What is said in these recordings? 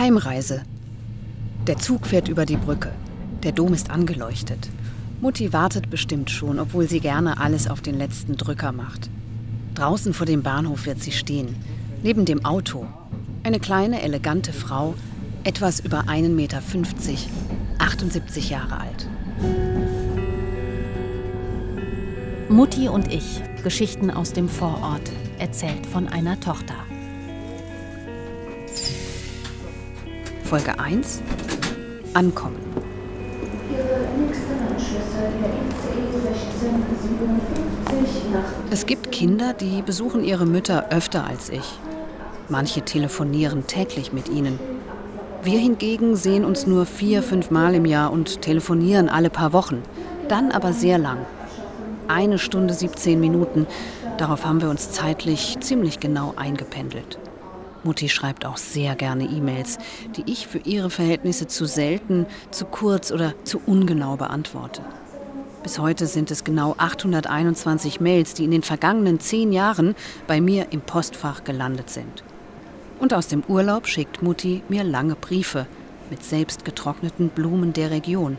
Heimreise. Der Zug fährt über die Brücke. Der Dom ist angeleuchtet. Mutti wartet bestimmt schon, obwohl sie gerne alles auf den letzten Drücker macht. Draußen vor dem Bahnhof wird sie stehen, neben dem Auto. Eine kleine, elegante Frau, etwas über 1,50 Meter, 78 Jahre alt. Mutti und ich, Geschichten aus dem Vorort, erzählt von einer Tochter. Folge 1 Ankommen. Es gibt Kinder, die besuchen ihre Mütter öfter als ich. Manche telefonieren täglich mit ihnen. Wir hingegen sehen uns nur vier, fünf Mal im Jahr und telefonieren alle paar Wochen. Dann aber sehr lang. Eine Stunde 17 Minuten. Darauf haben wir uns zeitlich ziemlich genau eingependelt. Mutti schreibt auch sehr gerne E-Mails, die ich für ihre Verhältnisse zu selten, zu kurz oder zu ungenau beantworte. Bis heute sind es genau 821 Mails, die in den vergangenen zehn Jahren bei mir im Postfach gelandet sind. Und aus dem Urlaub schickt Mutti mir lange Briefe mit selbst getrockneten Blumen der Region,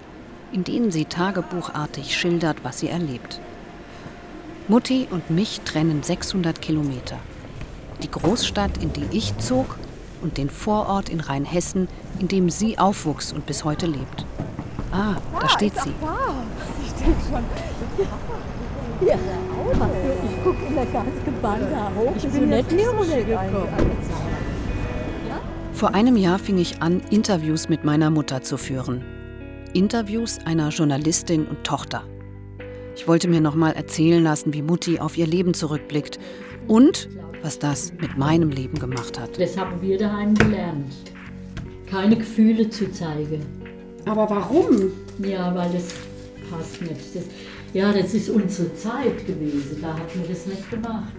in denen sie tagebuchartig schildert, was sie erlebt. Mutti und mich trennen 600 Kilometer die Großstadt, in die ich zog, und den Vorort in Rheinhessen, in dem sie aufwuchs und bis heute lebt. Ah, da steht sie. Ich denke schon. Ja, ich gucke in der Gasgebahn da hoch. Ich bin nicht gekommen. Vor einem Jahr fing ich an, Interviews mit meiner Mutter zu führen. Interviews einer Journalistin und Tochter. Ich wollte mir noch mal erzählen lassen, wie Mutti auf ihr Leben zurückblickt und was das mit meinem Leben gemacht hat. Das haben wir daheim gelernt. Keine Gefühle zu zeigen. Aber warum? Ja, weil das passt nicht. Das, ja, das ist unsere Zeit gewesen. Da hat man das nicht gemacht.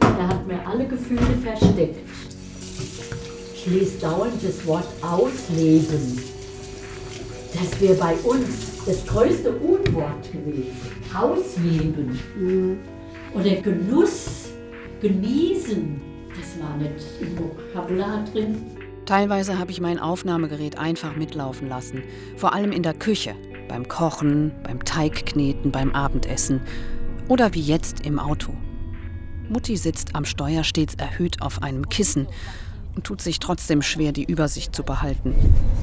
Da hat man alle Gefühle versteckt. Ich lese dauernd das Wort ausleben. Das wäre bei uns das größte Unwort gewesen. Ausleben. Mhm. Oder Genuss genießen, das war nicht im Vokabular drin. Teilweise habe ich mein Aufnahmegerät einfach mitlaufen lassen, vor allem in der Küche, beim Kochen, beim Teigkneten, beim Abendessen oder wie jetzt im Auto. Mutti sitzt am Steuer stets erhöht auf einem Kissen und tut sich trotzdem schwer, die Übersicht zu behalten.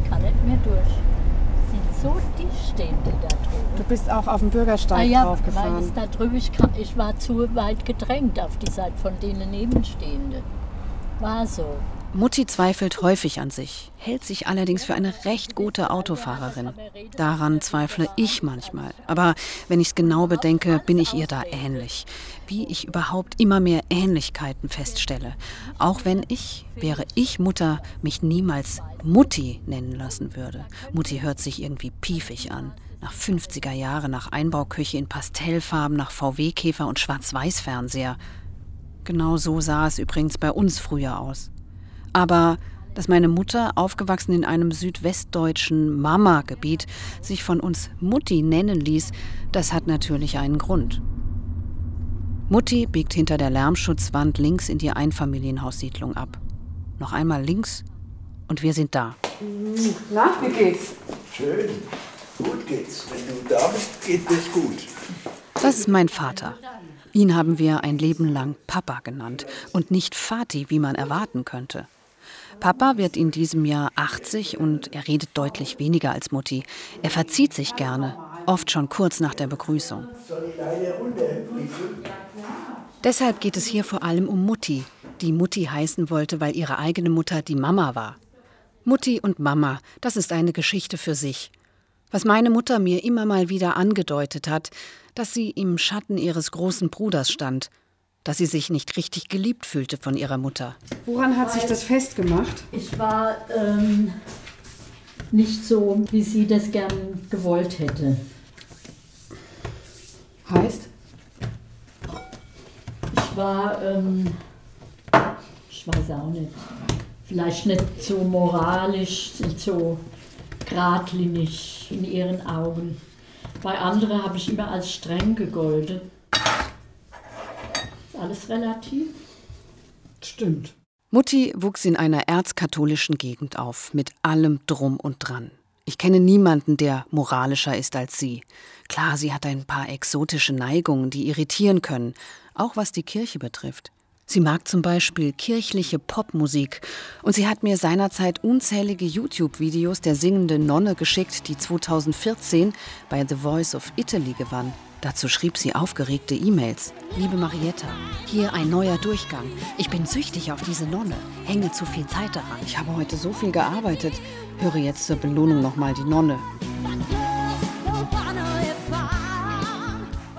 Ich kann nicht mehr durch. So dicht stehen die da drüben. Du bist auch auf dem Bürgersteig ah, ja, draufgefahren. Weil es da drüben, ich, ich war zu weit gedrängt auf die Seite von denen Nebenstehenden. War so. Mutti zweifelt häufig an sich, hält sich allerdings für eine recht gute Autofahrerin. Daran zweifle ich manchmal. Aber wenn ich es genau bedenke, bin ich ihr da ähnlich. Wie ich überhaupt immer mehr Ähnlichkeiten feststelle. Auch wenn ich, wäre ich Mutter, mich niemals Mutti nennen lassen würde. Mutti hört sich irgendwie piefig an nach 50er Jahre, nach Einbauküche in Pastellfarben, nach VW-Käfer und Schwarz-Weiß-Fernseher. Genau so sah es übrigens bei uns früher aus. Aber dass meine Mutter, aufgewachsen in einem südwestdeutschen Mama-Gebiet, sich von uns Mutti nennen ließ, das hat natürlich einen Grund. Mutti biegt hinter der Lärmschutzwand links in die Einfamilienhaussiedlung ab. Noch einmal links und wir sind da. Na, wie geht's? Schön. Gut geht's. Wenn du da bist, geht es gut. Das ist mein Vater. Ihn haben wir ein Leben lang Papa genannt und nicht Vati, wie man erwarten könnte. Papa wird in diesem Jahr 80 und er redet deutlich weniger als Mutti. Er verzieht sich gerne, oft schon kurz nach der Begrüßung. Deshalb geht es hier vor allem um Mutti, die Mutti heißen wollte, weil ihre eigene Mutter die Mama war. Mutti und Mama, das ist eine Geschichte für sich. Was meine Mutter mir immer mal wieder angedeutet hat, dass sie im Schatten ihres großen Bruders stand, dass sie sich nicht richtig geliebt fühlte von ihrer Mutter. Woran hat sich das festgemacht? Ich war ähm, nicht so, wie sie das gern gewollt hätte. Heißt? Ich war, ähm, ich weiß auch nicht, vielleicht nicht so moralisch, so geradlinig in ihren Augen. Bei anderen habe ich immer als streng gegolten. Ist alles relativ? Stimmt. Mutti wuchs in einer erzkatholischen Gegend auf, mit allem Drum und Dran. Ich kenne niemanden, der moralischer ist als sie. Klar, sie hat ein paar exotische Neigungen, die irritieren können, auch was die Kirche betrifft. Sie mag zum Beispiel kirchliche Popmusik und sie hat mir seinerzeit unzählige YouTube-Videos der singenden Nonne geschickt, die 2014 bei The Voice of Italy gewann. Dazu schrieb sie aufgeregte E-Mails. Liebe Marietta, hier ein neuer Durchgang. Ich bin süchtig auf diese Nonne, hänge zu viel Zeit daran. Ich habe heute so viel gearbeitet. Höre jetzt zur Belohnung nochmal die Nonne.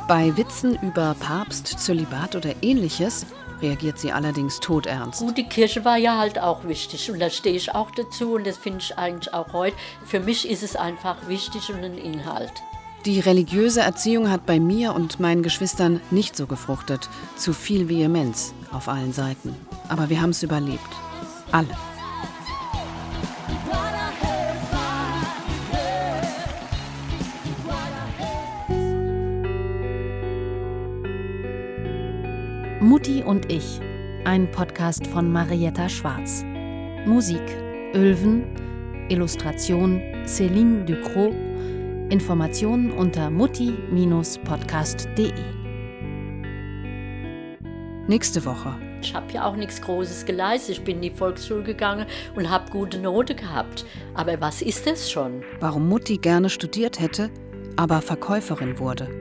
Bei Witzen über Papst, Zölibat oder ähnliches reagiert sie allerdings todernst. Gut, die Kirche war ja halt auch wichtig und da stehe ich auch dazu und das finde ich eigentlich auch heute. Für mich ist es einfach wichtig und ein Inhalt. Die religiöse Erziehung hat bei mir und meinen Geschwistern nicht so gefruchtet. Zu viel Vehemenz auf allen Seiten. Aber wir haben es überlebt. Alle. Mutti und ich. Ein Podcast von Marietta Schwarz. Musik Ölven. Illustration Céline Ducrot. Informationen unter mutti-podcast.de. Nächste Woche. Ich habe ja auch nichts Großes geleistet. Ich bin in die Volksschule gegangen und habe gute Note gehabt. Aber was ist das schon? Warum Mutti gerne studiert hätte, aber Verkäuferin wurde.